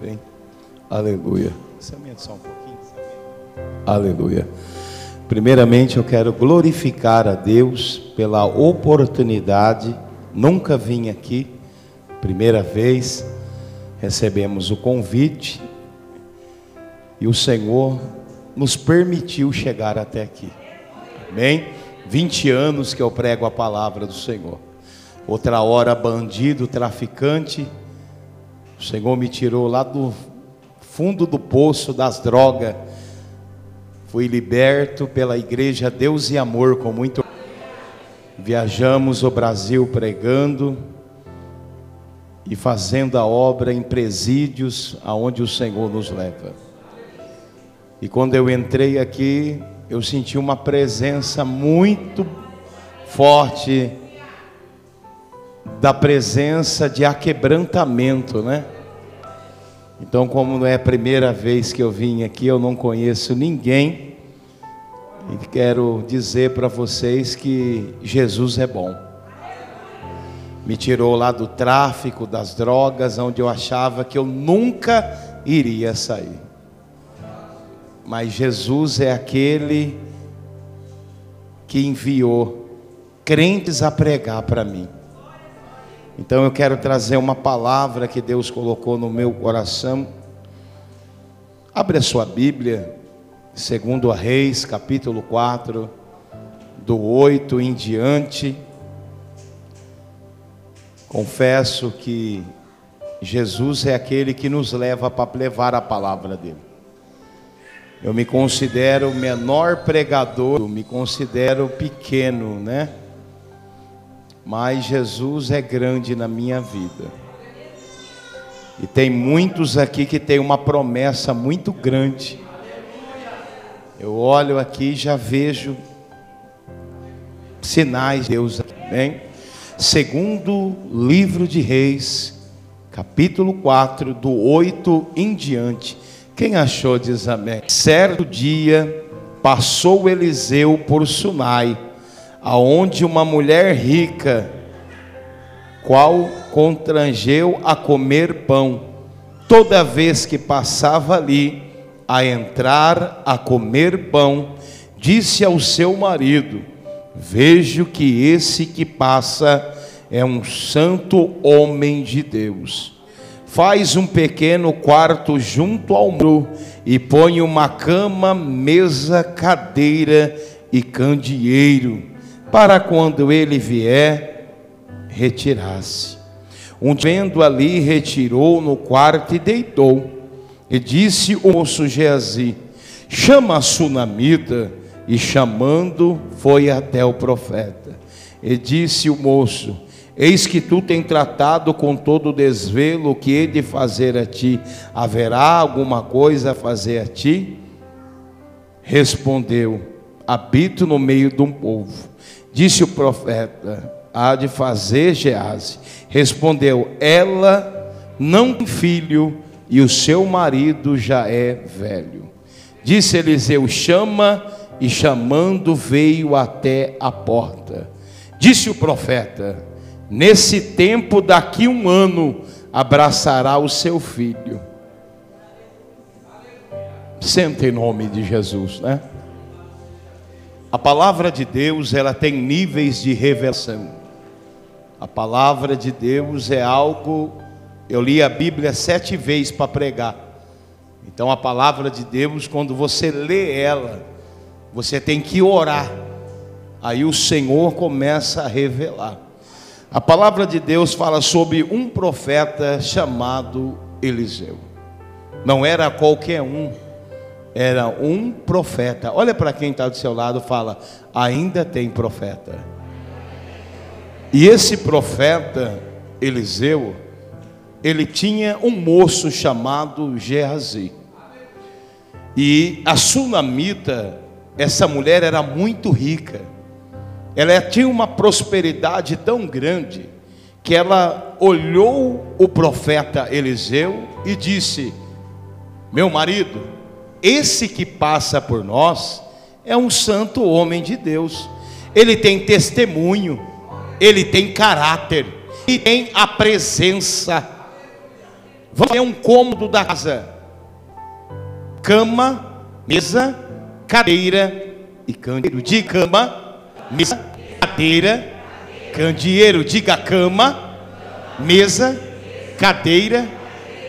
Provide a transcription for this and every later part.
Bem, aleluia. Aumenta só um pouquinho. Aleluia. Primeiramente, eu quero glorificar a Deus pela oportunidade. Nunca vim aqui, primeira vez, recebemos o convite e o Senhor nos permitiu chegar até aqui. Amém? 20 anos que eu prego a palavra do Senhor. Outra hora, bandido, traficante. O Senhor me tirou lá do fundo do poço das drogas. Fui liberto pela igreja Deus e Amor com muito. Viajamos o Brasil pregando e fazendo a obra em presídios aonde o Senhor nos leva. E quando eu entrei aqui, eu senti uma presença muito forte da presença de aquebrantamento, né? Então, como não é a primeira vez que eu vim aqui, eu não conheço ninguém, e quero dizer para vocês que Jesus é bom. Me tirou lá do tráfico, das drogas, onde eu achava que eu nunca iria sair. Mas Jesus é aquele que enviou crentes a pregar para mim. Então eu quero trazer uma palavra que Deus colocou no meu coração. Abre a sua Bíblia, segundo a Reis, capítulo 4, do 8 em diante. Confesso que Jesus é aquele que nos leva para levar a palavra dele. Eu me considero o menor pregador, me considero pequeno, né? Mas Jesus é grande na minha vida. E tem muitos aqui que tem uma promessa muito grande. Eu olho aqui e já vejo sinais de Deus, amém? Segundo livro de Reis, capítulo 4, do 8 em diante. Quem achou diz amém. Certo dia passou Eliseu por Sunai aonde uma mulher rica, qual constrangeu a comer pão, toda vez que passava ali, a entrar a comer pão, disse ao seu marido: Vejo que esse que passa é um santo homem de Deus. Faz um pequeno quarto junto ao muro e põe uma cama, mesa, cadeira e candeeiro para quando ele vier, retirasse. Um vendo ali, retirou no quarto e deitou. E disse o moço Geazi: Chama a sunamita. E chamando, foi até o profeta. E disse o moço: Eis que tu tem tratado com todo desvelo o que he de fazer a ti. Haverá alguma coisa a fazer a ti? Respondeu: Habito no meio de um povo Disse o profeta: Há de fazer Gease. Respondeu: Ela não tem filho e o seu marido já é velho. Disse Eliseu: Chama, e chamando veio até a porta. Disse o profeta: Nesse tempo, daqui um ano, abraçará o seu filho. Senta em nome de Jesus, né? A palavra de Deus, ela tem níveis de revelação. A palavra de Deus é algo. Eu li a Bíblia sete vezes para pregar. Então, a palavra de Deus, quando você lê ela, você tem que orar. Aí o Senhor começa a revelar. A palavra de Deus fala sobre um profeta chamado Eliseu. Não era qualquer um era um profeta. Olha para quem está do seu lado, fala: ainda tem profeta. E esse profeta Eliseu, ele tinha um moço chamado Geazi. E a sunamita, essa mulher era muito rica. Ela tinha uma prosperidade tão grande que ela olhou o profeta Eliseu e disse: Meu marido, esse que passa por nós é um santo homem de Deus. Ele tem testemunho, ele tem caráter e tem a presença. Vamos ver um cômodo da casa: cama, mesa, cadeira e candeeiro. De cama, mesa, cadeira, candeeiro. Diga cama, mesa, cadeira,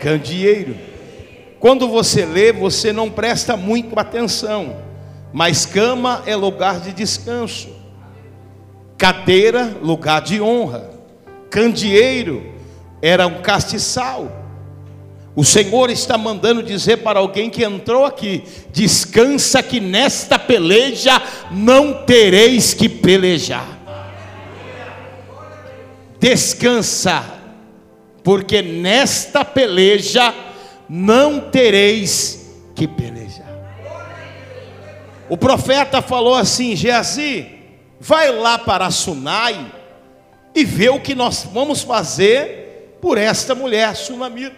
candeeiro. Quando você lê, você não presta muito atenção, mas cama é lugar de descanso, cadeira, lugar de honra, candeeiro era um castiçal. O Senhor está mandando dizer para alguém que entrou aqui: descansa que nesta peleja não tereis que pelejar. Descansa, porque nesta peleja não tereis que pelejar. O profeta falou assim: Geazi, vai lá para Sunai e vê o que nós vamos fazer por esta mulher sunamita.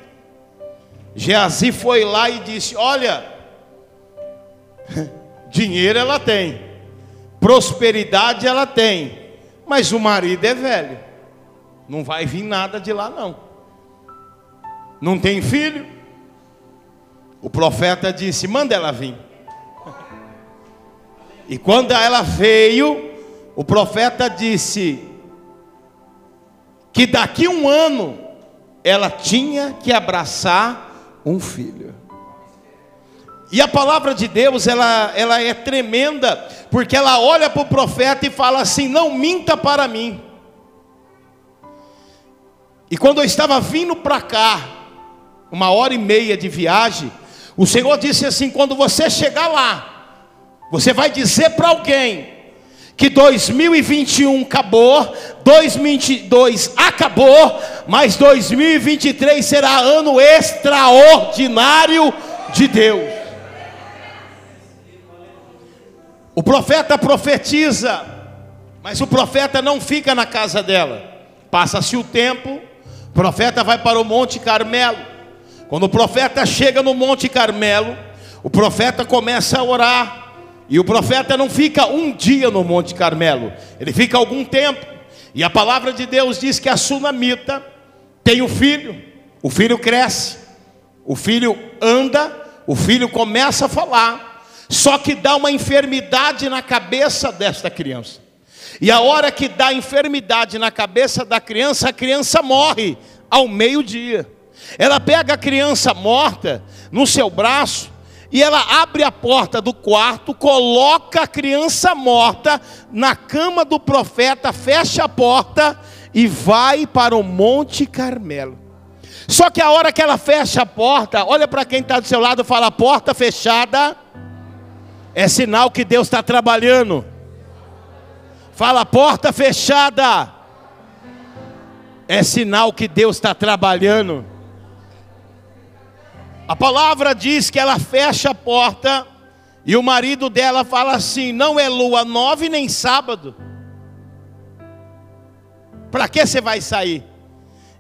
Geazi foi lá e disse: Olha, dinheiro ela tem, prosperidade ela tem, mas o marido é velho, não vai vir nada de lá não. Não tem filho? O profeta disse: Manda ela vir. E quando ela veio, o profeta disse que daqui um ano ela tinha que abraçar um filho. E a palavra de Deus, ela, ela é tremenda, porque ela olha para o profeta e fala assim: Não minta para mim. E quando eu estava vindo para cá, uma hora e meia de viagem, o Senhor disse assim: Quando você chegar lá, você vai dizer para alguém que 2021 acabou, 2022 acabou, mas 2023 será ano extraordinário de Deus. O profeta profetiza, mas o profeta não fica na casa dela. Passa-se o tempo, o profeta vai para o Monte Carmelo. Quando o profeta chega no Monte Carmelo, o profeta começa a orar. E o profeta não fica um dia no Monte Carmelo, ele fica algum tempo. E a palavra de Deus diz que a sunamita tem o filho, o filho cresce, o filho anda, o filho começa a falar, só que dá uma enfermidade na cabeça desta criança. E a hora que dá enfermidade na cabeça da criança, a criança morre ao meio-dia. Ela pega a criança morta no seu braço e ela abre a porta do quarto, coloca a criança morta na cama do profeta, fecha a porta e vai para o Monte Carmelo. Só que a hora que ela fecha a porta, olha para quem está do seu lado e fala: porta fechada, é sinal que Deus está trabalhando. Fala, porta fechada, é sinal que Deus está trabalhando. A palavra diz que ela fecha a porta e o marido dela fala assim: não é lua nove nem sábado. Para que você vai sair?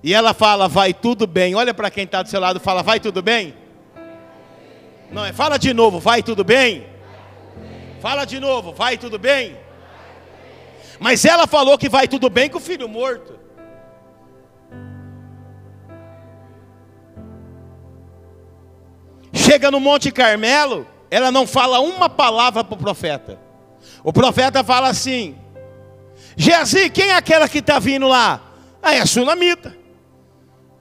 E ela fala: vai tudo bem. Olha para quem está do seu lado, fala: vai tudo bem. Não é? Fala de novo: vai tudo bem. Fala de novo: vai tudo bem. Mas ela falou que vai tudo bem com o filho morto. Chega no Monte Carmelo, ela não fala uma palavra para o profeta. O profeta fala assim: Geazi, quem é aquela que está vindo lá? Ah, é a sunamita.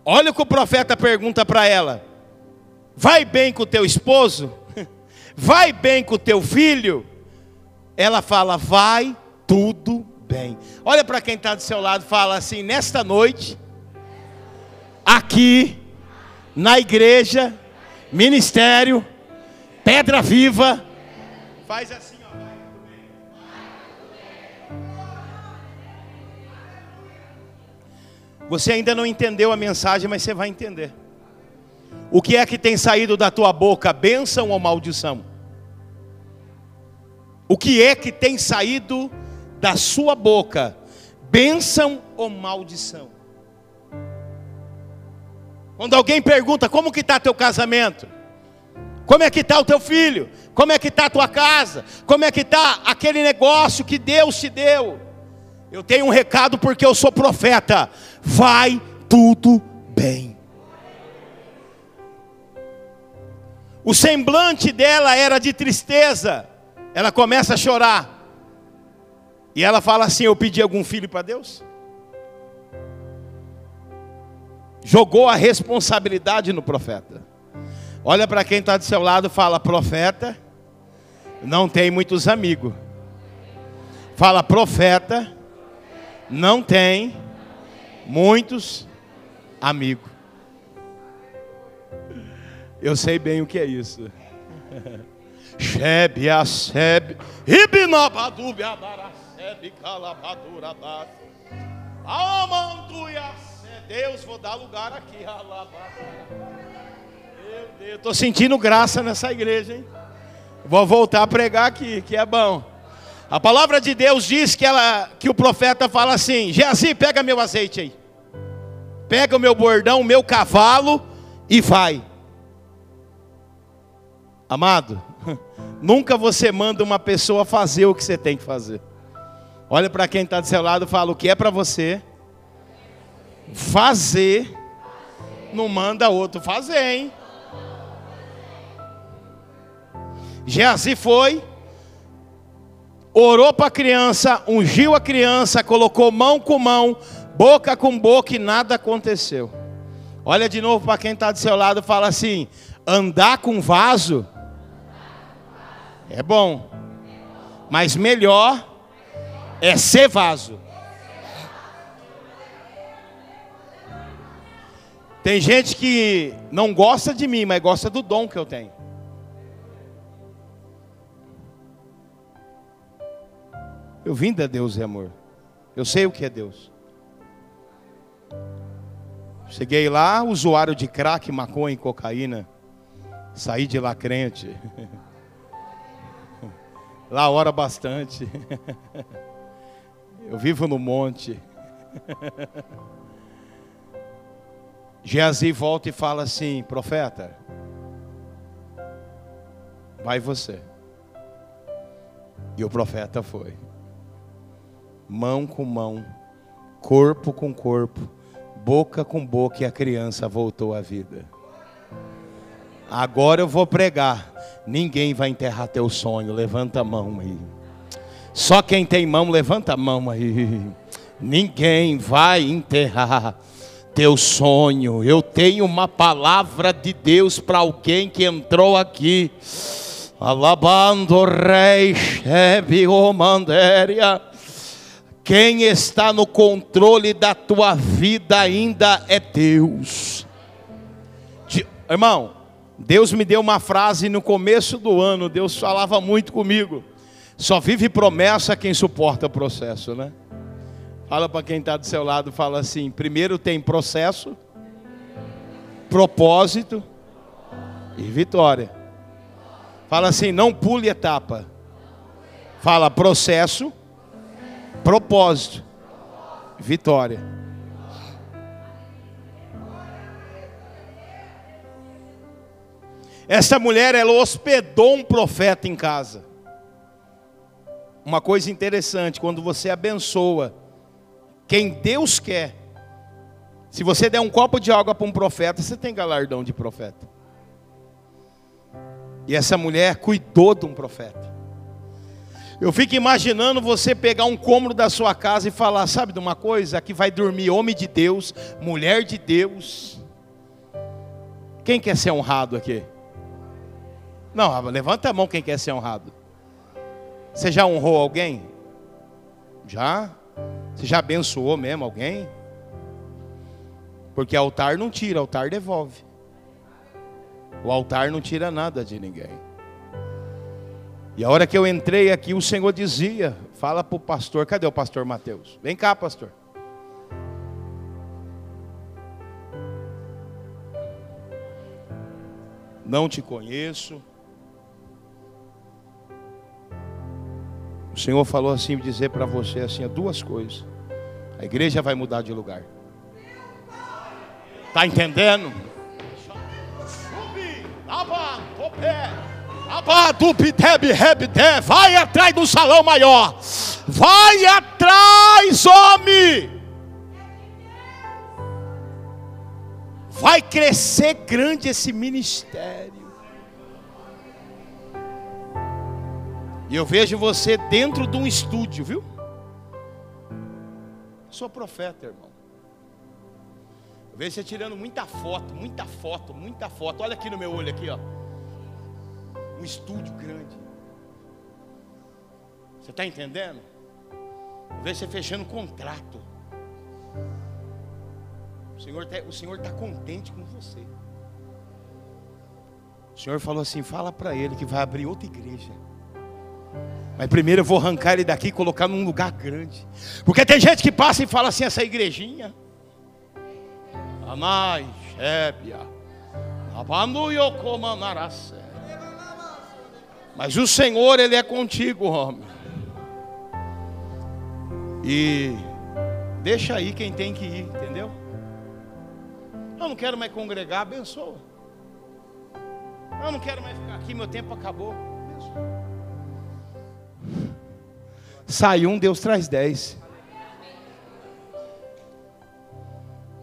Olha o que o profeta pergunta para ela: Vai bem com o teu esposo? Vai bem com o teu filho? Ela fala: Vai tudo bem. Olha para quem está do seu lado, fala assim: Nesta noite, aqui, na igreja, ministério, pedra viva. Faz assim, ó. Você ainda não entendeu a mensagem, mas você vai entender. O que é que tem saído da tua boca, bênção ou maldição? O que é que tem saído da sua boca, bênção ou maldição? Quando alguém pergunta como que está teu casamento, como é que está o teu filho, como é que está a tua casa, como é que está aquele negócio que Deus te deu, eu tenho um recado porque eu sou profeta, vai tudo bem. O semblante dela era de tristeza. Ela começa a chorar. E ela fala assim: Eu pedi algum filho para Deus? Jogou a responsabilidade no profeta. Olha para quem está do seu lado, fala: Profeta, não tem muitos amigos. Fala: Profeta, não tem muitos amigos. Eu sei bem o que é isso. Sheb, Aseb, Ibnabadub, Abaraseb, Calabadura, Amanduia, Deus, vou dar lugar aqui, Meu Deus, estou sentindo graça nessa igreja, hein? Vou voltar a pregar aqui, que é bom. A palavra de Deus diz que, ela, que o profeta fala assim: Geazi, pega meu azeite aí. Pega o meu bordão, o meu cavalo e vai. Amado, nunca você manda uma pessoa fazer o que você tem que fazer. Olha para quem está do seu lado e fala: o que é para você fazer, não manda outro fazer, hein? Geazi foi, orou para a criança, ungiu a criança, colocou mão com mão, boca com boca e nada aconteceu. Olha de novo para quem está do seu lado fala assim: andar com vaso é bom. Mas melhor é ser vaso. Tem gente que não gosta de mim, mas gosta do dom que eu tenho. Eu vim da Deus e amor. Eu sei o que é Deus. Cheguei lá, usuário de crack, maconha e cocaína. Saí de lá crente. Lá ora bastante. Eu vivo no monte. Geazi volta e fala assim: profeta, vai você. E o profeta foi. Mão com mão, corpo com corpo, boca com boca, e a criança voltou à vida. Agora eu vou pregar. Ninguém vai enterrar teu sonho. Levanta a mão aí. Só quem tem mão, levanta a mão aí. Ninguém vai enterrar teu sonho. Eu tenho uma palavra de Deus para alguém que entrou aqui. Alabando rei, chefe, romandéria. Quem está no controle da tua vida ainda é Deus. Irmão, Deus me deu uma frase no começo do ano, Deus falava muito comigo. Só vive promessa quem suporta o processo, né? Fala para quem está do seu lado, fala assim: primeiro tem processo, propósito e vitória. Fala assim: não pule etapa. Fala processo, propósito, vitória. Essa mulher, ela hospedou um profeta em casa. Uma coisa interessante, quando você abençoa quem Deus quer, se você der um copo de água para um profeta, você tem galardão de profeta. E essa mulher cuidou de um profeta. Eu fico imaginando você pegar um cômodo da sua casa e falar: sabe de uma coisa? Aqui vai dormir homem de Deus, mulher de Deus. Quem quer ser honrado aqui? Não, levanta a mão quem quer ser honrado. Você já honrou alguém? Já? Você já abençoou mesmo alguém? Porque altar não tira, altar devolve. O altar não tira nada de ninguém. E a hora que eu entrei aqui, o Senhor dizia: Fala para o pastor, cadê o pastor Mateus? Vem cá, pastor. Não te conheço, O Senhor falou assim, dizer para você assim, duas coisas. A igreja vai mudar de lugar. Tá entendendo? Vai atrás do salão maior. Vai atrás, homem. Vai crescer grande esse ministério. E eu vejo você dentro de um estúdio, viu? Sou profeta, irmão. Eu vejo você tirando muita foto, muita foto, muita foto. Olha aqui no meu olho aqui, ó. Um estúdio grande. Você está entendendo? Eu vejo você fechando contrato. O Senhor está o Senhor tá contente com você. O Senhor falou assim: fala para ele que vai abrir outra igreja. Mas primeiro eu vou arrancar ele daqui e colocar num lugar grande. Porque tem gente que passa e fala assim: essa igrejinha. Anai, Shébia. Mas o Senhor, Ele é contigo, homem. E deixa aí quem tem que ir, entendeu? Eu não quero mais congregar, abençoa. Eu não quero mais ficar aqui, meu tempo acabou. Abençoa. Sai um, Deus traz dez.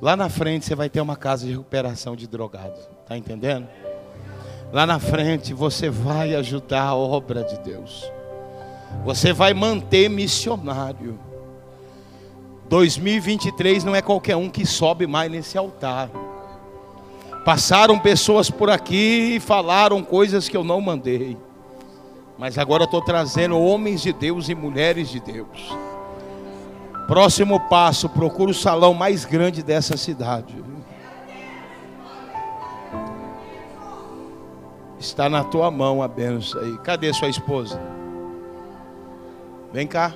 Lá na frente você vai ter uma casa de recuperação de drogados. Está entendendo? Lá na frente você vai ajudar a obra de Deus. Você vai manter missionário. 2023 não é qualquer um que sobe mais nesse altar. Passaram pessoas por aqui e falaram coisas que eu não mandei. Mas agora eu estou trazendo homens de Deus e mulheres de Deus. Próximo passo, procura o salão mais grande dessa cidade. Está na tua mão a benção aí. Cadê sua esposa? Vem cá.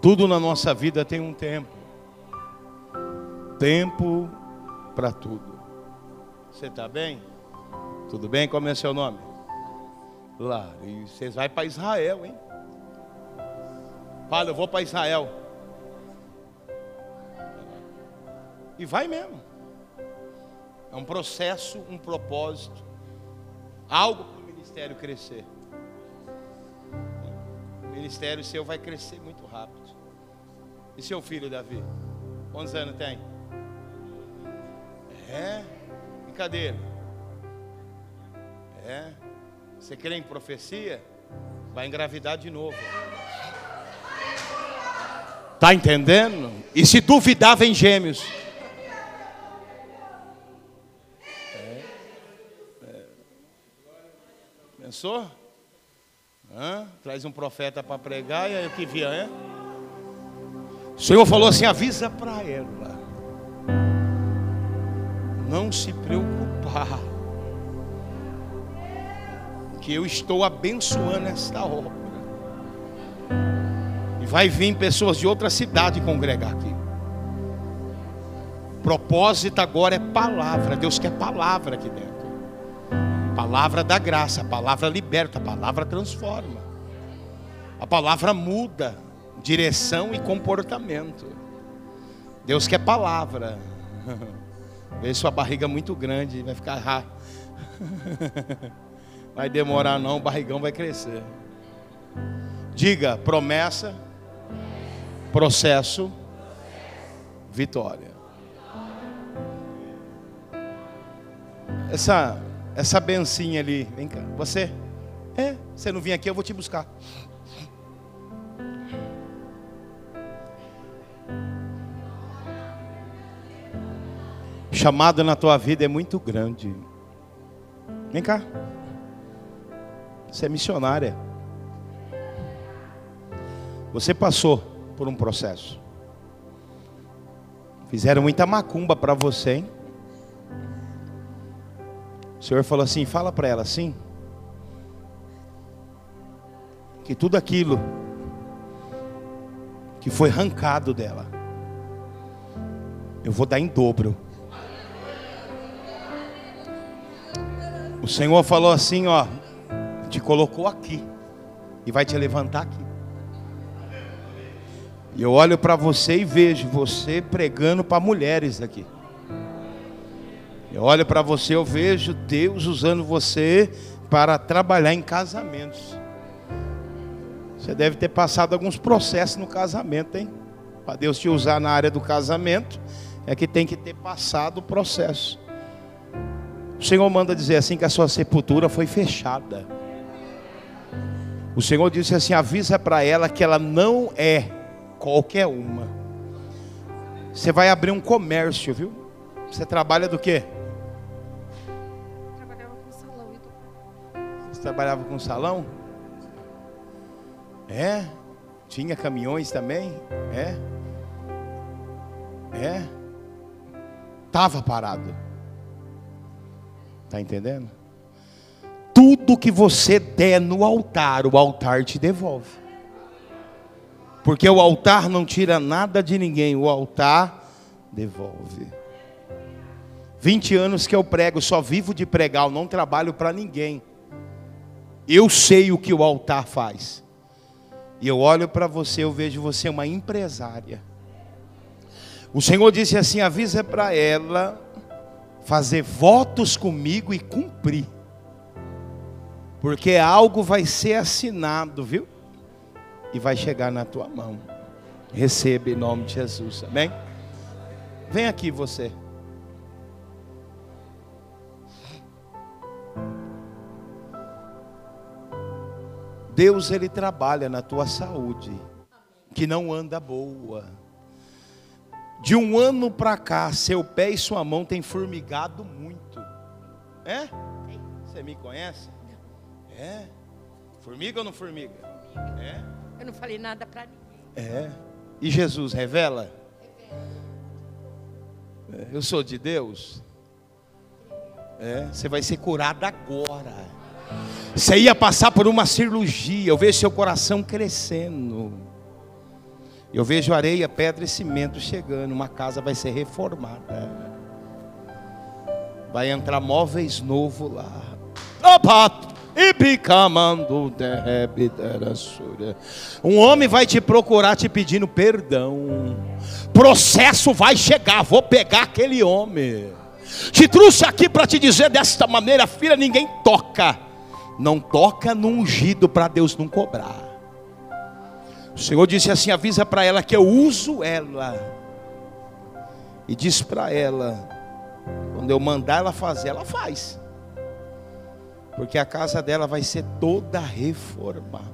Tudo na nossa vida tem um tempo. Tempo para tudo. Você está bem? Tudo bem? Como é seu nome? Lá. E vocês vão para Israel, hein? Fala, eu vou para Israel. E vai mesmo. É um processo, um propósito. Algo para o ministério crescer. O ministério seu vai crescer muito rápido. E seu filho, Davi? Quantos anos tem? É? Brincadeira. É. Você crê em profecia? Vai engravidar de novo. Tá entendendo? E se duvidar, vem gêmeos. É. É. Pensou? Hã? Traz um profeta para pregar e aí o que via, é? O Senhor falou assim: avisa para ela. Não se preocupar que eu estou abençoando esta obra. E vai vir pessoas de outra cidade congregar aqui. Propósito agora é palavra. Deus quer palavra aqui dentro. Palavra da graça, a palavra liberta, a palavra transforma. A palavra muda direção e comportamento. Deus quer palavra. Vê sua barriga muito grande, vai ficar. Vai demorar não, o barrigão vai crescer. Diga promessa, processo, vitória. Essa essa bencinha ali, vem cá. Você? É, você não vinha aqui, eu vou te buscar. Chamada na tua vida é muito grande. Vem cá. Você é missionária. Você passou por um processo. Fizeram muita macumba para você, hein? O Senhor falou assim: fala para ela assim. Que tudo aquilo que foi arrancado dela, eu vou dar em dobro. O Senhor falou assim: ó, te colocou aqui e vai te levantar aqui. E eu olho para você e vejo você pregando para mulheres aqui. Eu olho para você, eu vejo Deus usando você para trabalhar em casamentos. Você deve ter passado alguns processos no casamento, hein? Para Deus te usar na área do casamento, é que tem que ter passado o processo. O Senhor manda dizer assim que a sua sepultura foi fechada. O Senhor disse assim: avisa para ela que ela não é qualquer uma. Você vai abrir um comércio, viu? Você trabalha do quê? Trabalhava com salão. Você trabalhava com salão? É? Tinha caminhões também? É? É? Tava parado. Tá entendendo? Tudo que você der no altar, o altar te devolve. Porque o altar não tira nada de ninguém, o altar devolve. 20 anos que eu prego, só vivo de pregar, eu não trabalho para ninguém. Eu sei o que o altar faz. E eu olho para você, eu vejo você uma empresária. O Senhor disse assim: avisa para ela fazer votos comigo e cumprir. Porque algo vai ser assinado, viu? E vai chegar na tua mão. Receba em nome de Jesus, amém? Vem aqui você. Deus ele trabalha na tua saúde, que não anda boa. De um ano para cá, seu pé e sua mão têm formigado muito. É? Você me conhece? É? Formiga ou não formiga? É? Eu não falei nada para ninguém. É. E Jesus revela? É. Eu sou de Deus. É. Você vai ser curado agora. Você ia passar por uma cirurgia. Eu vejo seu coração crescendo. Eu vejo areia, pedra e cimento chegando. Uma casa vai ser reformada. Vai entrar móveis novo lá. Opa! Um homem vai te procurar te pedindo perdão. Processo vai chegar. Vou pegar aquele homem. Te trouxe aqui para te dizer desta maneira, filha, ninguém toca não toca no ungido para Deus não cobrar. O Senhor disse assim: avisa para ela que eu uso ela. E diz para ela: quando eu mandar ela fazer, ela faz. Porque a casa dela vai ser toda reformada.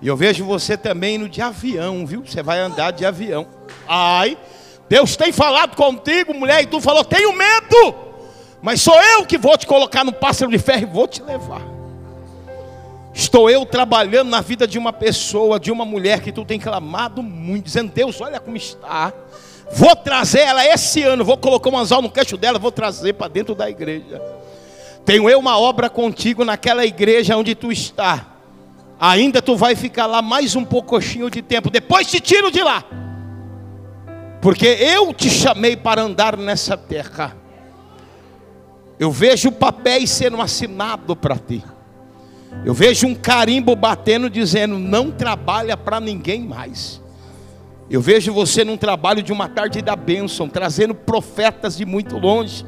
E eu vejo você também indo de avião, viu? Você vai andar de avião. Ai, Deus tem falado contigo, mulher, e tu falou: tenho medo. Mas sou eu que vou te colocar no pássaro de ferro e vou te levar. Estou eu trabalhando na vida de uma pessoa, de uma mulher que tu tem clamado muito, dizendo: Deus, olha como está. Vou trazer ela esse ano, vou colocar um anzol no queixo dela, vou trazer para dentro da igreja. Tenho eu uma obra contigo naquela igreja onde tu está. Ainda tu vai ficar lá mais um pouquinho de tempo, depois te tiro de lá. Porque eu te chamei para andar nessa terra. Eu vejo papéis sendo assinado para ti. Eu vejo um carimbo batendo dizendo: não trabalha para ninguém mais. Eu vejo você num trabalho de uma tarde da bênção, trazendo profetas de muito longe.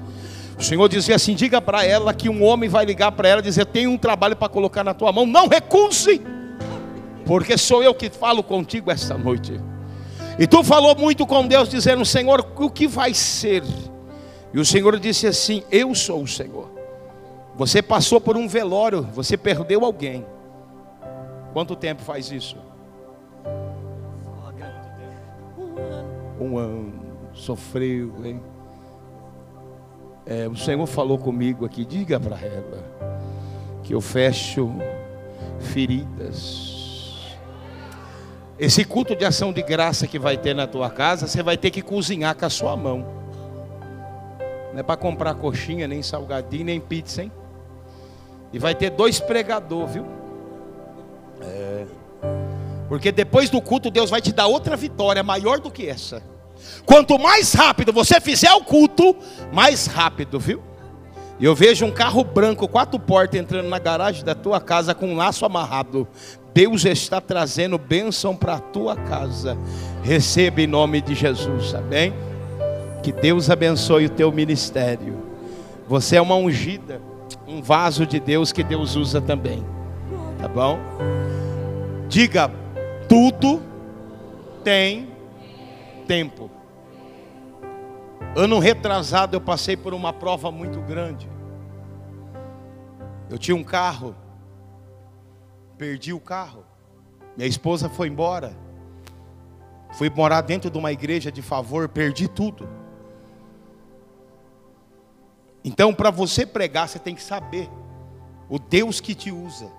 O Senhor dizia assim: diga para ela que um homem vai ligar para ela e dizer: tem um trabalho para colocar na tua mão, não recuse, porque sou eu que falo contigo esta noite. E tu falou muito com Deus, dizendo: Senhor, o que vai ser? E o Senhor disse assim: Eu sou o Senhor. Você passou por um velório, você perdeu alguém. Quanto tempo faz isso? Um ano. Um ano. Sofreu, hein? É, o Senhor falou comigo aqui, diga para ela que eu fecho feridas. Esse culto de ação de graça que vai ter na tua casa, você vai ter que cozinhar com a sua mão. Não é para comprar coxinha, nem salgadinho, nem pizza, hein? E vai ter dois pregadores, viu? É. Porque depois do culto, Deus vai te dar outra vitória maior do que essa. Quanto mais rápido você fizer o culto, mais rápido, viu? E eu vejo um carro branco, quatro portas, entrando na garagem da tua casa com um laço amarrado. Deus está trazendo bênção para a tua casa. Receba em nome de Jesus, amém? Que Deus abençoe o teu ministério. Você é uma ungida, um vaso de Deus que Deus usa também. Tá bom? Diga, tudo tem tempo. Ano retrasado eu passei por uma prova muito grande. Eu tinha um carro, perdi o carro. Minha esposa foi embora. Fui morar dentro de uma igreja de favor, perdi tudo. Então, para você pregar, você tem que saber o Deus que te usa.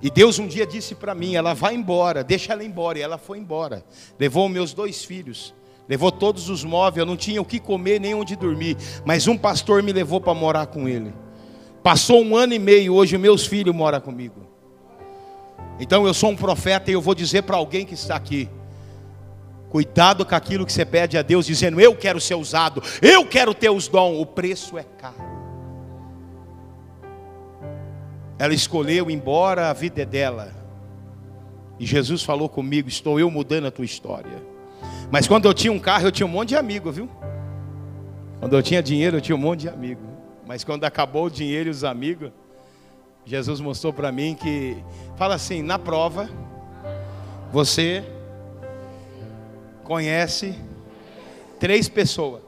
E Deus um dia disse para mim: ela vai embora, deixa ela embora. E ela foi embora. Levou meus dois filhos, levou todos os móveis. Eu não tinha o que comer nem onde dormir. Mas um pastor me levou para morar com ele. Passou um ano e meio, hoje meus filhos moram comigo. Então eu sou um profeta e eu vou dizer para alguém que está aqui: cuidado com aquilo que você pede a Deus, dizendo: Eu quero ser usado, eu quero ter os dons. O preço é caro. Ela escolheu embora, a vida é dela. E Jesus falou comigo: Estou eu mudando a tua história. Mas quando eu tinha um carro, eu tinha um monte de amigo, viu? Quando eu tinha dinheiro, eu tinha um monte de amigo. Mas quando acabou o dinheiro e os amigos, Jesus mostrou para mim que, fala assim: na prova, você conhece três pessoas: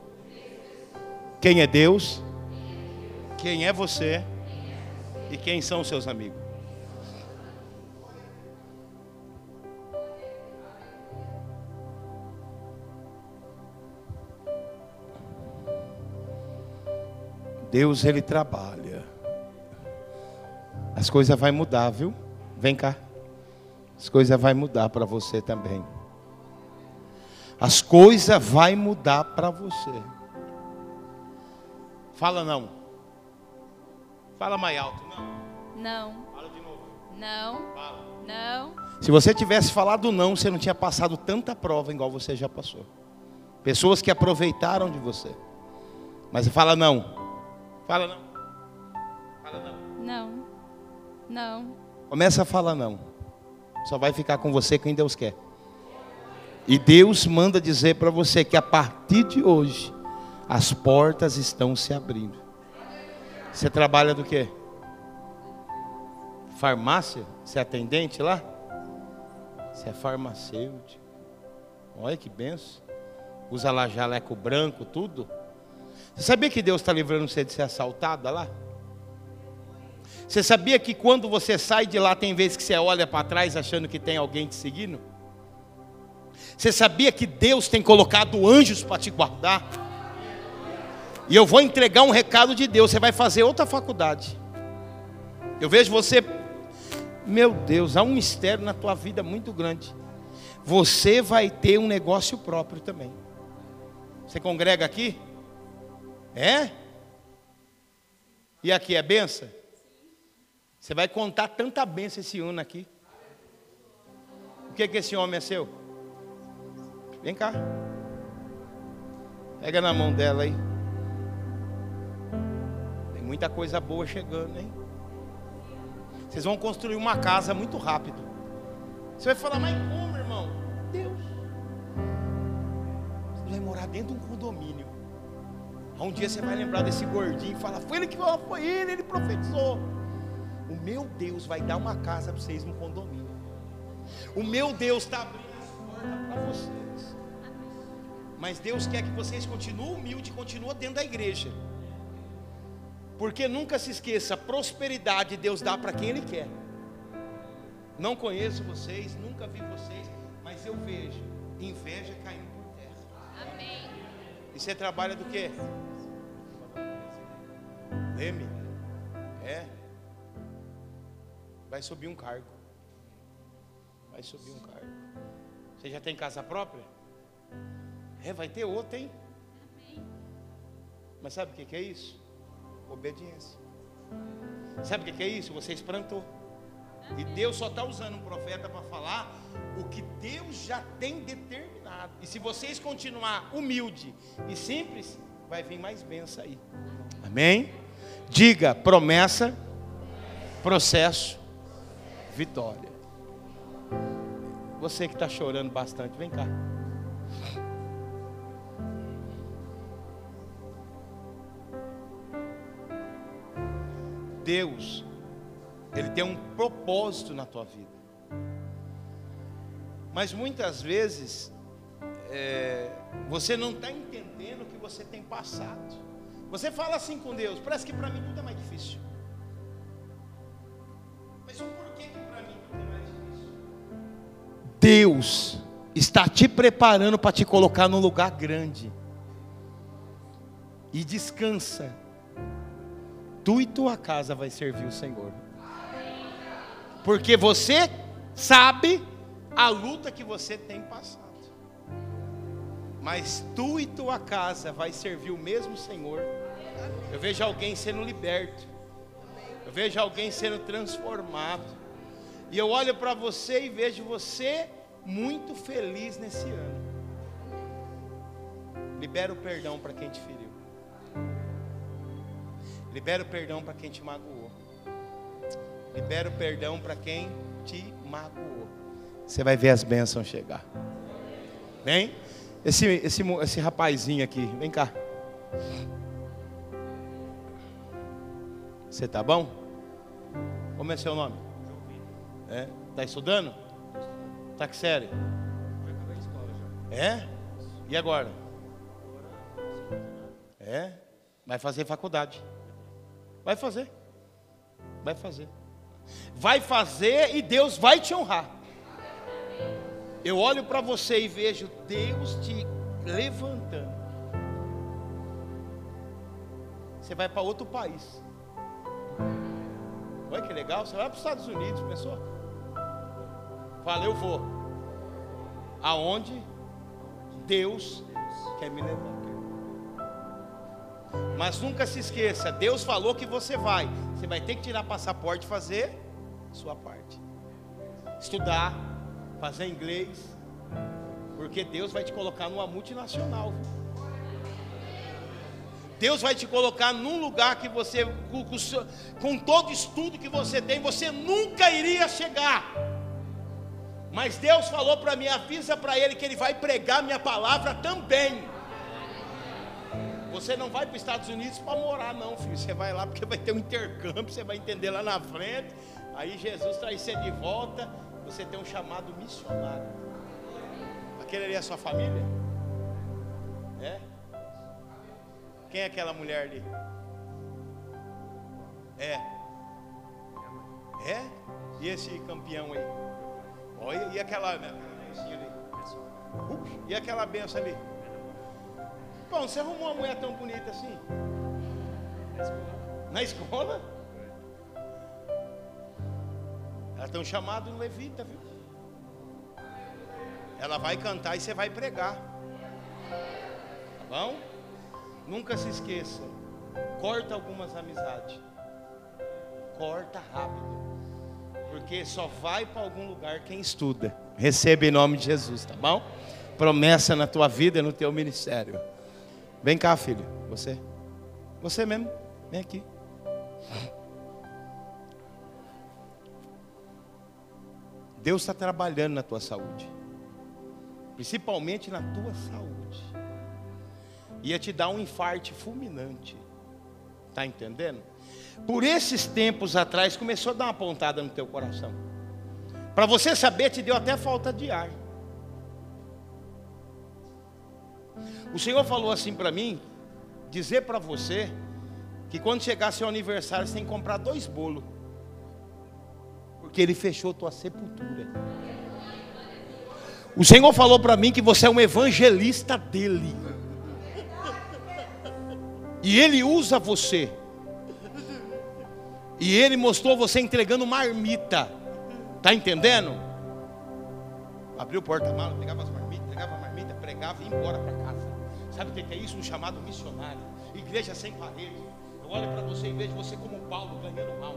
quem é Deus, quem é você e quem são seus amigos? Deus ele trabalha. As coisas vai mudar, viu? Vem cá. As coisas vai mudar para você também. As coisas vai mudar para você. Fala não. Fala mais alto, não. Não. Fala de novo. Não. Fala. Não. Se você tivesse falado não, você não tinha passado tanta prova igual você já passou. Pessoas que aproveitaram de você. Mas você fala não. Fala não. Fala não. Não. Não. Começa a falar não. Só vai ficar com você quem Deus quer. E Deus manda dizer para você que a partir de hoje as portas estão se abrindo. Você trabalha do quê? Farmácia? Você é atendente lá? Você é farmacêutico. Olha que benção. Usa lá jaleco branco, tudo. Você sabia que Deus está livrando você de ser assaltada lá? Você sabia que quando você sai de lá, tem vezes que você olha para trás achando que tem alguém te seguindo? Você sabia que Deus tem colocado anjos para te guardar? E eu vou entregar um recado de Deus. Você vai fazer outra faculdade. Eu vejo você, meu Deus, há um mistério na tua vida muito grande. Você vai ter um negócio próprio também. Você congrega aqui? É? E aqui é benção? Você vai contar tanta benção esse ano aqui. O que, que esse homem é seu? Vem cá. Pega na mão dela aí. Muita coisa boa chegando, hein? Vocês vão construir uma casa muito rápido. Você vai falar, mas como, irmão? Deus. Você vai morar dentro de um condomínio. Um dia você vai lembrar desse gordinho e falar, foi ele que falou, foi ele, ele profetizou. O meu Deus vai dar uma casa para vocês no condomínio. O meu Deus está abrindo as portas para vocês. Mas Deus quer que vocês continuem humildes, continuem dentro da igreja. Porque nunca se esqueça, prosperidade Deus dá para quem Ele quer. Não conheço vocês, nunca vi vocês, mas eu vejo inveja caindo por terra. Amém. E você trabalha do que? Leme? É. Vai subir um cargo. Vai subir um cargo. Você já tem casa própria? É, vai ter outra, hein? Mas sabe o que é isso? Obediência. Sabe o que é isso? Você esprantou. E Deus só está usando um profeta para falar o que Deus já tem determinado. E se vocês continuar humilde e simples, vai vir mais bênção aí. Amém? Diga promessa, processo, vitória. Você que está chorando bastante, vem cá. Deus, Ele tem um propósito na tua vida. Mas muitas vezes, é, você não está entendendo que você você tem passado. Você fala assim com Deus, parece que para mim tudo é mais difícil. Mas o porquê que para mim tudo é mais difícil? Deus está te preparando para te colocar num lugar grande. E descansa. Tu e tua casa vai servir o Senhor. Porque você sabe a luta que você tem passado. Mas tu e tua casa vai servir o mesmo Senhor. Eu vejo alguém sendo liberto. Eu vejo alguém sendo transformado. E eu olho para você e vejo você muito feliz nesse ano. Libera o perdão para quem te feriu. Libera o perdão para quem te magoou. Libera o perdão para quem te magoou. Você vai ver as bênçãos chegar. Vem? Esse, esse, esse rapazinho aqui, vem cá. Você tá bom? Como é seu nome? É? Tá estudando? Tá que sério? É? E agora? É? Vai fazer faculdade. Vai fazer. Vai fazer. Vai fazer e Deus vai te honrar. Eu olho para você e vejo Deus te levantando. Você vai para outro país. Olha que legal, você vai para os Estados Unidos, pensou? Fala, eu vou. Aonde Deus quer me levar. Mas nunca se esqueça, Deus falou que você vai. Você vai ter que tirar passaporte e fazer sua parte. Estudar, fazer inglês. Porque Deus vai te colocar numa multinacional. Deus vai te colocar num lugar que você, com, com todo estudo que você tem, você nunca iria chegar. Mas Deus falou para mim, avisa para ele que ele vai pregar minha palavra também. Você não vai para os Estados Unidos para morar, não, filho. Você vai lá porque vai ter um intercâmbio, você vai entender lá na frente. Aí Jesus traz você de volta. Você tem um chamado missionário. Aquele ali é a sua família? É? Quem é aquela mulher ali? É. É? E esse campeão aí? Olha, e aquela? Uh, e aquela benção ali? Bom, você arrumou uma mulher tão bonita assim? Na escola? Ela tem um chamado levita, viu? Ela vai cantar e você vai pregar. Tá bom? Nunca se esqueça. Corta algumas amizades. Corta rápido. Porque só vai para algum lugar quem estuda. Receba em nome de Jesus, tá bom? Promessa na tua vida e no teu ministério. Vem cá, filho. Você. Você mesmo. Vem aqui. Deus está trabalhando na tua saúde. Principalmente na tua saúde ia te dar um infarte fulminante. Está entendendo? Por esses tempos atrás começou a dar uma pontada no teu coração. Para você saber, te deu até falta de ar. O Senhor falou assim para mim, dizer para você que quando chegar seu aniversário você tem que comprar dois bolos. Porque ele fechou tua sepultura. O Senhor falou para mim que você é um evangelista dele. E ele usa você. E ele mostrou você entregando marmita. Tá entendendo? Abriu o porta-malas, pegava as marmitas, entregava a marmita, pregava e ia embora para casa. Sabe o que é isso? Um chamado missionário. Igreja sem parede. Eu olho para você e vejo você como Paulo ganhando mal.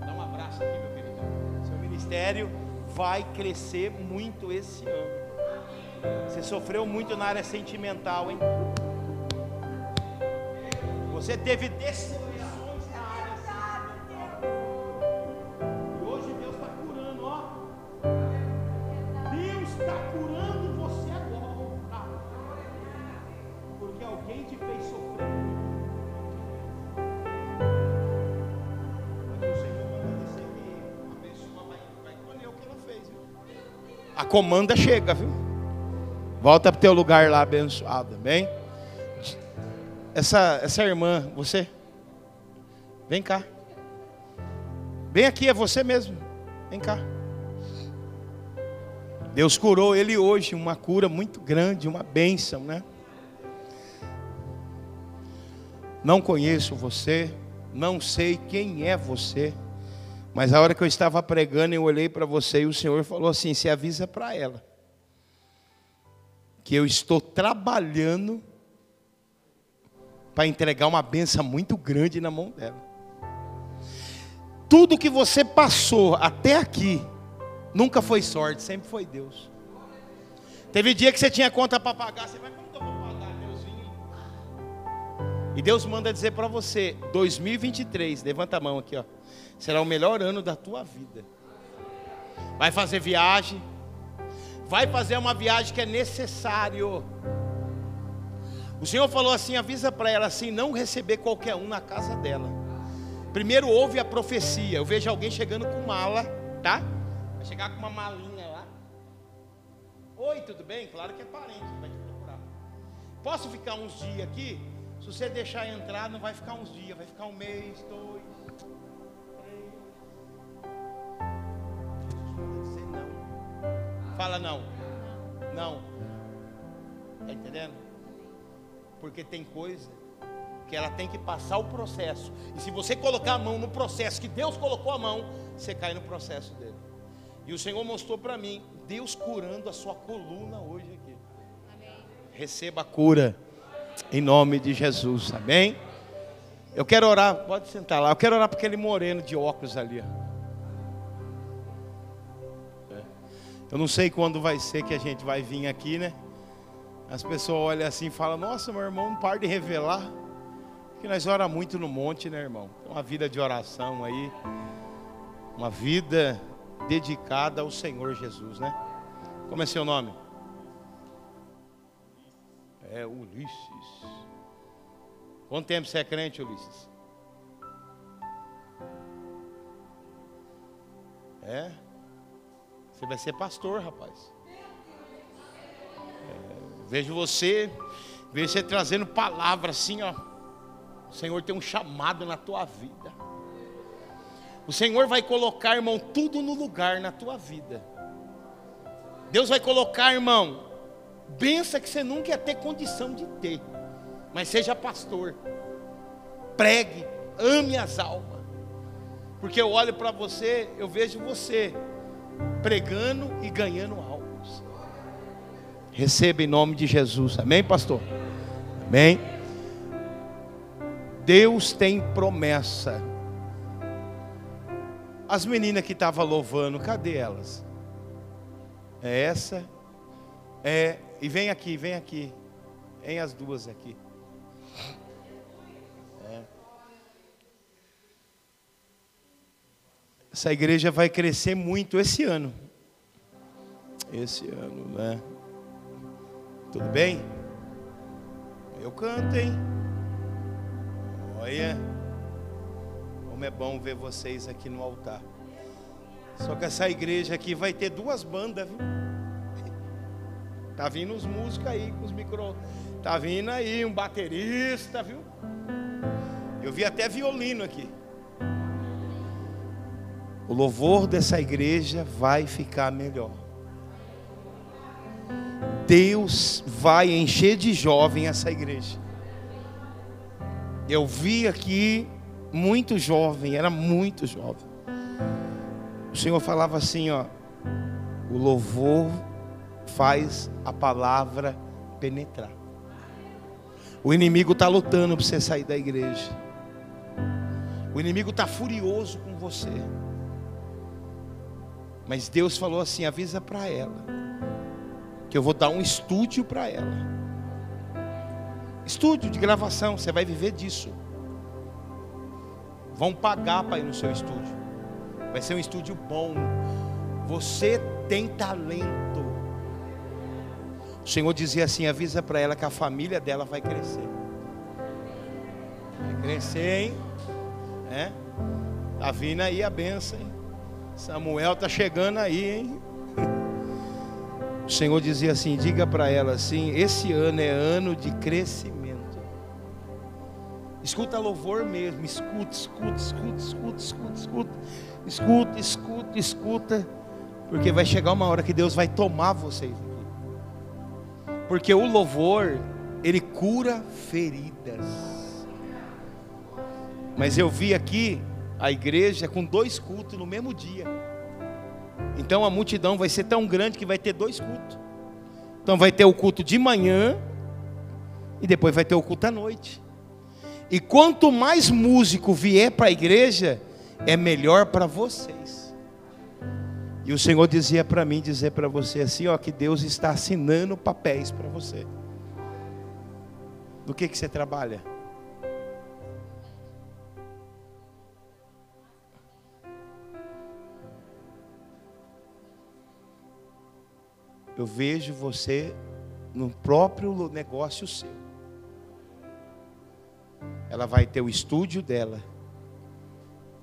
Dá um abraço aqui, meu querido. Seu ministério vai crescer muito esse ano. Você sofreu muito na área sentimental, hein? Você teve destruições comanda chega, viu? Volta para o teu lugar lá abençoado, amém? essa, essa irmã, você? Vem cá. Vem aqui, é você mesmo. Vem cá. Deus curou ele hoje, uma cura muito grande, uma bênção, né? Não conheço você, não sei quem é você, mas a hora que eu estava pregando, eu olhei para você e o Senhor falou assim: se avisa para ela que eu estou trabalhando para entregar uma benção muito grande na mão dela. Tudo que você passou até aqui, nunca foi sorte, sempre foi Deus. Teve dia que você tinha conta para pagar, você vai, como que eu vou pagar, Deusinho? E Deus manda dizer para você, 2023, levanta a mão aqui, ó, será o melhor ano da tua vida. Vai fazer viagem, vai fazer uma viagem que é necessário. O Senhor falou assim: avisa para ela assim, não receber qualquer um na casa dela. Primeiro ouve a profecia. Eu vejo alguém chegando com mala, tá? Vai chegar com uma malinha lá. Oi, tudo bem? Claro que é parente vai te procurar. Posso ficar uns dias aqui? Se você deixar entrar, não vai ficar uns dias, vai ficar um mês, dois, Fala não. Não. Tá entendendo? Porque tem coisa que ela tem que passar o processo. E se você colocar a mão no processo que Deus colocou a mão, você cai no processo dele. E o Senhor mostrou para mim, Deus curando a sua coluna hoje aqui. Amém. Receba a cura em nome de Jesus. Amém? Eu quero orar, pode sentar lá. Eu quero orar para aquele moreno de óculos ali. É. Eu não sei quando vai ser que a gente vai vir aqui, né? As pessoas olham assim e falam: Nossa, meu irmão, não para de revelar. Porque nós oramos muito no monte, né, irmão? Uma vida de oração aí. Uma vida dedicada ao Senhor Jesus, né? Como é seu nome? É Ulisses. Quanto tempo você é crente, Ulisses? É? Você vai ser pastor, rapaz. Vejo você, vejo você trazendo palavra assim, ó. O Senhor tem um chamado na tua vida. O Senhor vai colocar, irmão, tudo no lugar na tua vida. Deus vai colocar, irmão, benção que você nunca ia ter condição de ter. Mas seja pastor. Pregue, ame as almas. Porque eu olho para você, eu vejo você pregando e ganhando alma. Receba em nome de Jesus. Amém, pastor? Amém. Deus tem promessa. As meninas que estavam louvando, cadê elas? É essa? É, e vem aqui, vem aqui. Vem as duas aqui. Essa igreja vai crescer muito esse ano. Esse ano, né? Tudo bem? Eu canto, hein? Olha, como é bom ver vocês aqui no altar. Só que essa igreja aqui vai ter duas bandas, viu? Tá vindo os músicos aí com os micro. Tá vindo aí um baterista, viu? Eu vi até violino aqui. O louvor dessa igreja vai ficar melhor. Deus vai encher de jovem essa igreja. Eu vi aqui muito jovem, era muito jovem. O Senhor falava assim, ó, o louvor faz a palavra penetrar. O inimigo está lutando para você sair da igreja. O inimigo está furioso com você. Mas Deus falou assim: avisa para ela que eu vou dar um estúdio para ela. Estúdio de gravação, você vai viver disso. Vão pagar para ir no seu estúdio. Vai ser um estúdio bom. Você tem talento. O Senhor dizia assim: avisa para ela que a família dela vai crescer. Vai crescer, hein? É? Tá vindo aí a benção, hein? Samuel tá chegando aí, hein? O Senhor dizia assim: diga para ela assim: esse ano é ano de crescimento. Escuta louvor mesmo, escuta, escuta, escuta, escuta, escuta, escuta, escuta, escuta, escuta, porque vai chegar uma hora que Deus vai tomar vocês aqui. Porque o louvor, ele cura feridas. Mas eu vi aqui a igreja com dois cultos no mesmo dia. Então a multidão vai ser tão grande que vai ter dois cultos. Então vai ter o culto de manhã e depois vai ter o culto à noite. E quanto mais músico vier para a igreja, é melhor para vocês. E o Senhor dizia para mim, dizer para você assim, ó, que Deus está assinando papéis para você. Do que que você trabalha? Eu vejo você no próprio negócio seu. Ela vai ter o estúdio dela.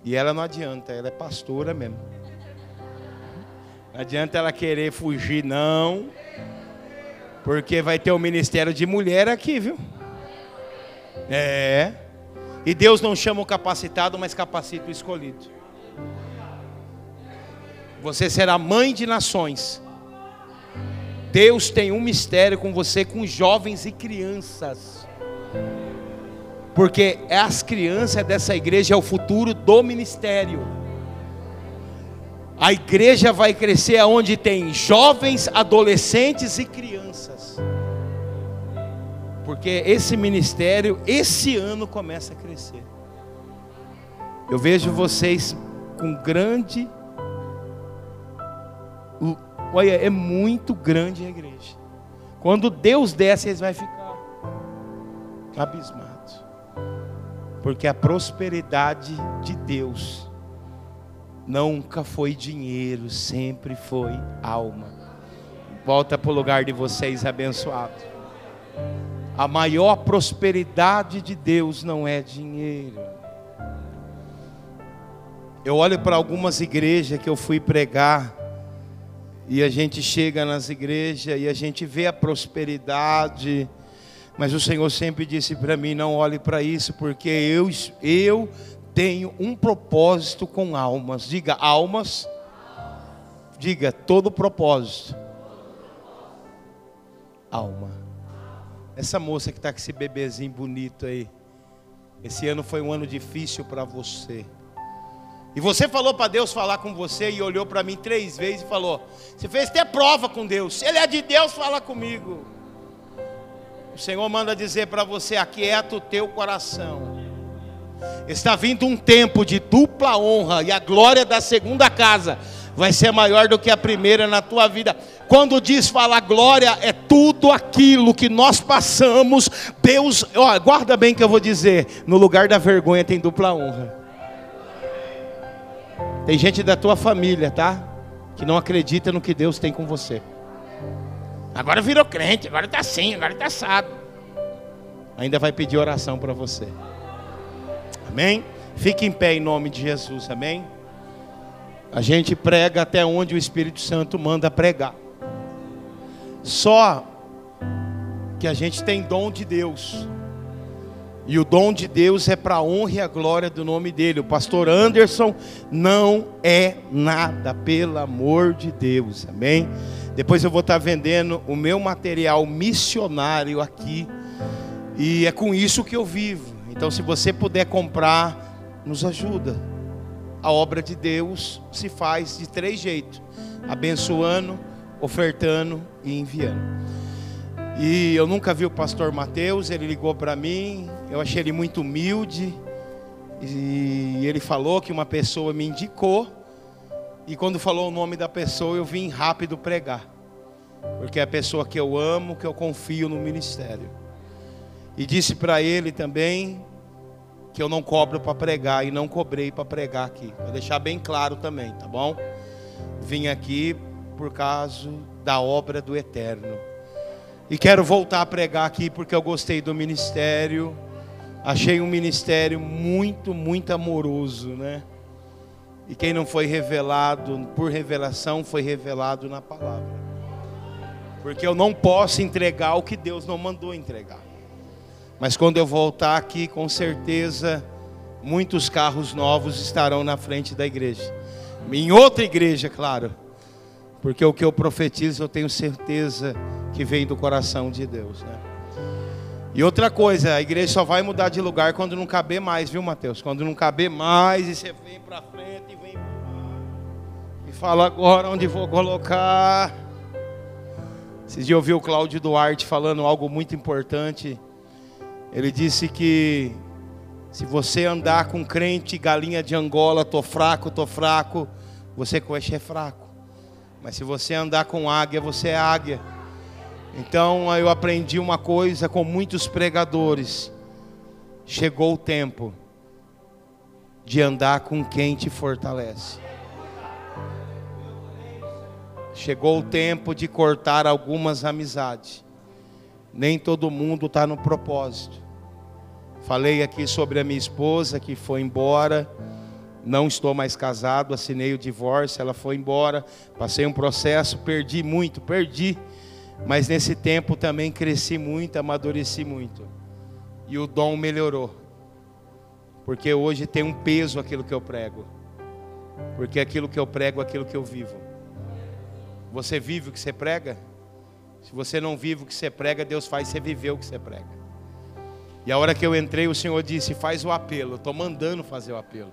E ela não adianta, ela é pastora mesmo. Não adianta ela querer fugir, não. Porque vai ter o ministério de mulher aqui, viu? É. E Deus não chama o capacitado, mas capacita o escolhido. Você será mãe de nações. Deus tem um mistério com você, com jovens e crianças. Porque as crianças dessa igreja é o futuro do ministério. A igreja vai crescer aonde tem jovens, adolescentes e crianças. Porque esse ministério esse ano começa a crescer. Eu vejo vocês com grande Olha, é muito grande a igreja. Quando Deus desce, eles vão ficar abismados. Porque a prosperidade de Deus nunca foi dinheiro, sempre foi alma. Volta para o lugar de vocês abençoado. A maior prosperidade de Deus não é dinheiro. Eu olho para algumas igrejas que eu fui pregar e a gente chega nas igrejas e a gente vê a prosperidade, mas o Senhor sempre disse para mim: não olhe para isso, porque eu, eu tenho um propósito com almas. Diga, almas. Diga, todo propósito. Alma. Essa moça que está com esse bebezinho bonito aí. Esse ano foi um ano difícil para você. E você falou para Deus falar com você e olhou para mim três vezes e falou: Você fez até prova com Deus. Se Ele é de Deus, fala comigo. O Senhor manda dizer para você: Aquieta o teu coração. Está vindo um tempo de dupla honra e a glória da segunda casa vai ser maior do que a primeira na tua vida. Quando diz falar glória, é tudo aquilo que nós passamos. Deus, ó, guarda bem que eu vou dizer: no lugar da vergonha tem dupla honra. Tem gente da tua família, tá? Que não acredita no que Deus tem com você. Agora virou crente, agora está assim, agora está assado. Ainda vai pedir oração para você. Amém? Fique em pé em nome de Jesus, amém? A gente prega até onde o Espírito Santo manda pregar. Só que a gente tem dom de Deus. E o dom de Deus é para a honra e a glória do nome dele. O pastor Anderson não é nada, pelo amor de Deus. Amém? Depois eu vou estar vendendo o meu material missionário aqui. E é com isso que eu vivo. Então, se você puder comprar, nos ajuda. A obra de Deus se faz de três jeitos: abençoando, ofertando e enviando. E eu nunca vi o pastor Mateus, ele ligou para mim, eu achei ele muito humilde. E ele falou que uma pessoa me indicou. E quando falou o nome da pessoa, eu vim rápido pregar. Porque é a pessoa que eu amo, que eu confio no ministério. E disse para ele também que eu não cobro para pregar e não cobrei para pregar aqui. Para deixar bem claro também, tá bom? Vim aqui por causa da obra do eterno. E quero voltar a pregar aqui porque eu gostei do ministério. Achei um ministério muito, muito amoroso, né? E quem não foi revelado por revelação foi revelado na palavra. Porque eu não posso entregar o que Deus não mandou entregar. Mas quando eu voltar aqui, com certeza, muitos carros novos estarão na frente da igreja. Em outra igreja, claro. Porque o que eu profetizo, eu tenho certeza que vem do coração de Deus, né? E outra coisa, a igreja só vai mudar de lugar quando não caber mais, viu, Mateus? Quando não caber mais e você vem para frente e vem e fala agora onde vou colocar. Esses dias ouvi o Cláudio Duarte falando algo muito importante. Ele disse que se você andar com crente, galinha de Angola, tô fraco, tô fraco, você com é fraco. Mas se você andar com águia, você é águia. Então eu aprendi uma coisa com muitos pregadores. Chegou o tempo de andar com quem te fortalece. Chegou o tempo de cortar algumas amizades. Nem todo mundo está no propósito. Falei aqui sobre a minha esposa que foi embora. Não estou mais casado, assinei o divórcio, ela foi embora. Passei um processo, perdi muito, perdi mas nesse tempo também cresci muito, amadureci muito. E o dom melhorou. Porque hoje tem um peso aquilo que eu prego. Porque aquilo que eu prego é aquilo que eu vivo. Você vive o que você prega? Se você não vive o que você prega, Deus faz você viver o que você prega. E a hora que eu entrei, o Senhor disse: faz o apelo. Eu estou mandando fazer o apelo.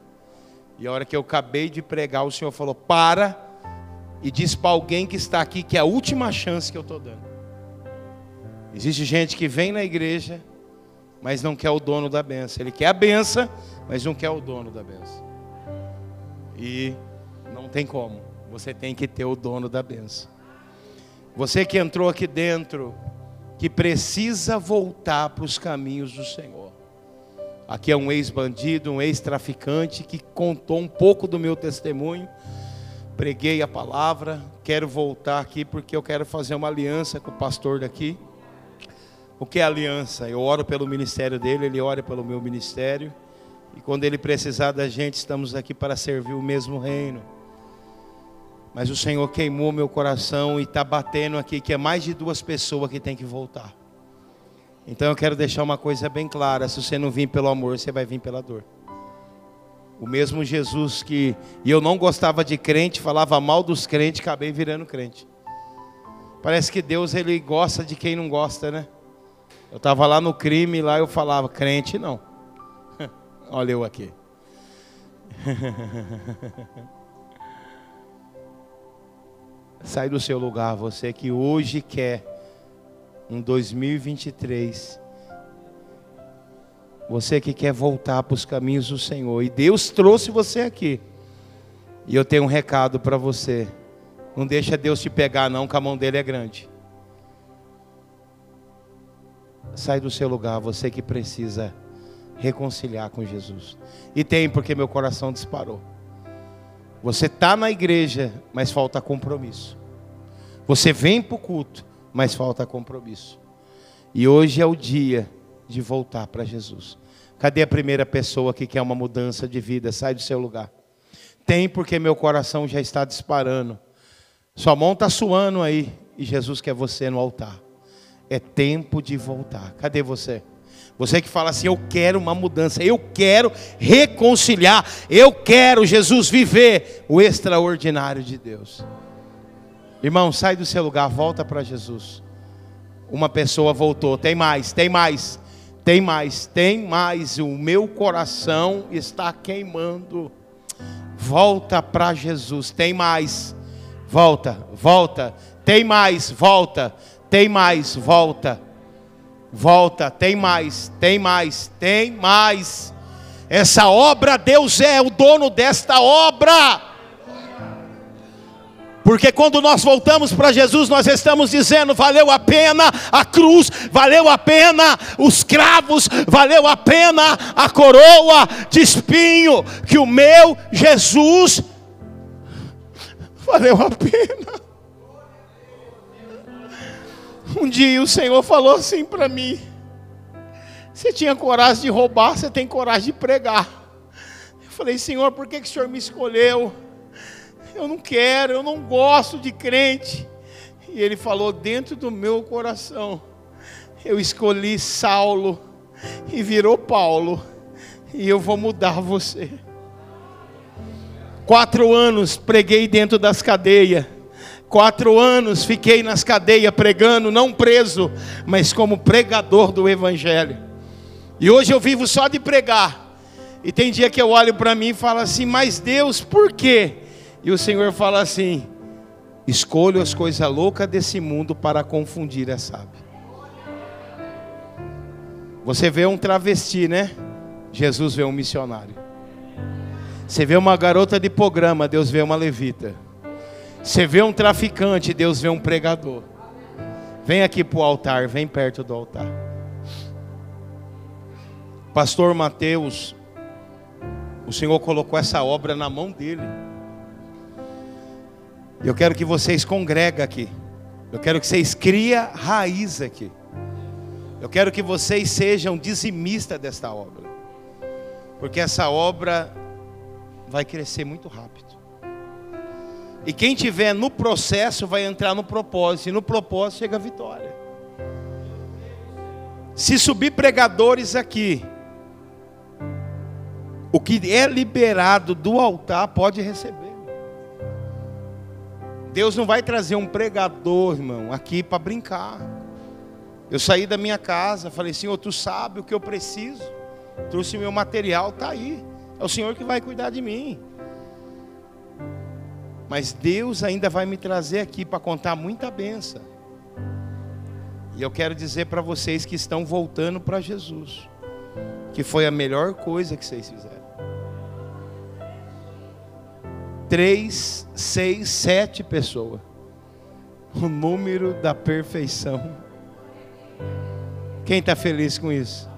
E a hora que eu acabei de pregar, o Senhor falou: para e diz para alguém que está aqui que é a última chance que eu estou dando. Existe gente que vem na igreja, mas não quer o dono da benção. Ele quer a benção, mas não quer o dono da benção. E não tem como. Você tem que ter o dono da benção. Você que entrou aqui dentro, que precisa voltar para os caminhos do Senhor. Aqui é um ex-bandido, um ex-traficante que contou um pouco do meu testemunho preguei a palavra, quero voltar aqui porque eu quero fazer uma aliança com o pastor daqui. O que é aliança? Eu oro pelo ministério dele, ele ora pelo meu ministério. E quando ele precisar da gente, estamos aqui para servir o mesmo reino. Mas o Senhor queimou meu coração e está batendo aqui que é mais de duas pessoas que tem que voltar. Então eu quero deixar uma coisa bem clara: se você não vir pelo amor, você vai vir pela dor. O mesmo Jesus que e eu não gostava de crente, falava mal dos crentes, acabei virando crente. Parece que Deus ele gosta de quem não gosta, né? Eu estava lá no crime, lá eu falava, crente não. Olha eu aqui. Sai do seu lugar, você que hoje quer um 2023 você que quer voltar para os caminhos do Senhor. E Deus trouxe você aqui. E eu tenho um recado para você. Não deixa Deus te pegar não, que a mão dele é grande. Sai do seu lugar, você que precisa reconciliar com Jesus. E tem porque meu coração disparou. Você está na igreja, mas falta compromisso. Você vem para o culto, mas falta compromisso. E hoje é o dia de voltar para Jesus. Cadê a primeira pessoa que quer uma mudança de vida? Sai do seu lugar. Tem porque meu coração já está disparando. Sua mão está suando aí e Jesus quer você no altar. É tempo de voltar. Cadê você? Você que fala assim, eu quero uma mudança, eu quero reconciliar, eu quero, Jesus, viver o extraordinário de Deus. Irmão, sai do seu lugar, volta para Jesus. Uma pessoa voltou, tem mais, tem mais. Tem mais, tem mais. O meu coração está queimando. Volta para Jesus. Tem mais. Volta, volta. Tem mais, volta. Tem mais, volta. Volta, tem mais, tem mais, tem mais. Essa obra, Deus é o dono desta obra. Porque quando nós voltamos para Jesus, nós estamos dizendo: valeu a pena a cruz, valeu a pena os cravos, valeu a pena a coroa de espinho, que o meu Jesus valeu a pena. Um dia o Senhor falou assim para mim: Você tinha coragem de roubar, você tem coragem de pregar. Eu falei: Senhor, por que, que o Senhor me escolheu? Eu não quero, eu não gosto de crente. E ele falou dentro do meu coração: eu escolhi Saulo e virou Paulo, e eu vou mudar você. Quatro anos preguei dentro das cadeias. Quatro anos fiquei nas cadeias pregando, não preso, mas como pregador do Evangelho. E hoje eu vivo só de pregar. E tem dia que eu olho para mim e falo assim, mas Deus, por quê? E o Senhor fala assim: escolho as coisas loucas desse mundo para confundir a sábia. Você vê um travesti, né? Jesus vê um missionário. Você vê uma garota de programa, Deus vê uma levita. Você vê um traficante, Deus vê um pregador. Vem aqui para o altar, vem perto do altar. Pastor Mateus, o Senhor colocou essa obra na mão dele. Eu quero que vocês congregam aqui. Eu quero que vocês criem raiz aqui. Eu quero que vocês sejam dizimistas desta obra. Porque essa obra vai crescer muito rápido. E quem tiver no processo vai entrar no propósito, e no propósito chega a vitória. Se subir pregadores aqui, o que é liberado do altar pode receber. Deus não vai trazer um pregador, irmão, aqui para brincar. Eu saí da minha casa, falei, Senhor, tu sabe o que eu preciso. Trouxe meu material, está aí. É o Senhor que vai cuidar de mim. Mas Deus ainda vai me trazer aqui para contar muita benção. E eu quero dizer para vocês que estão voltando para Jesus, que foi a melhor coisa que vocês fizeram. Três, seis, sete pessoas. O número da perfeição. Quem está feliz com isso?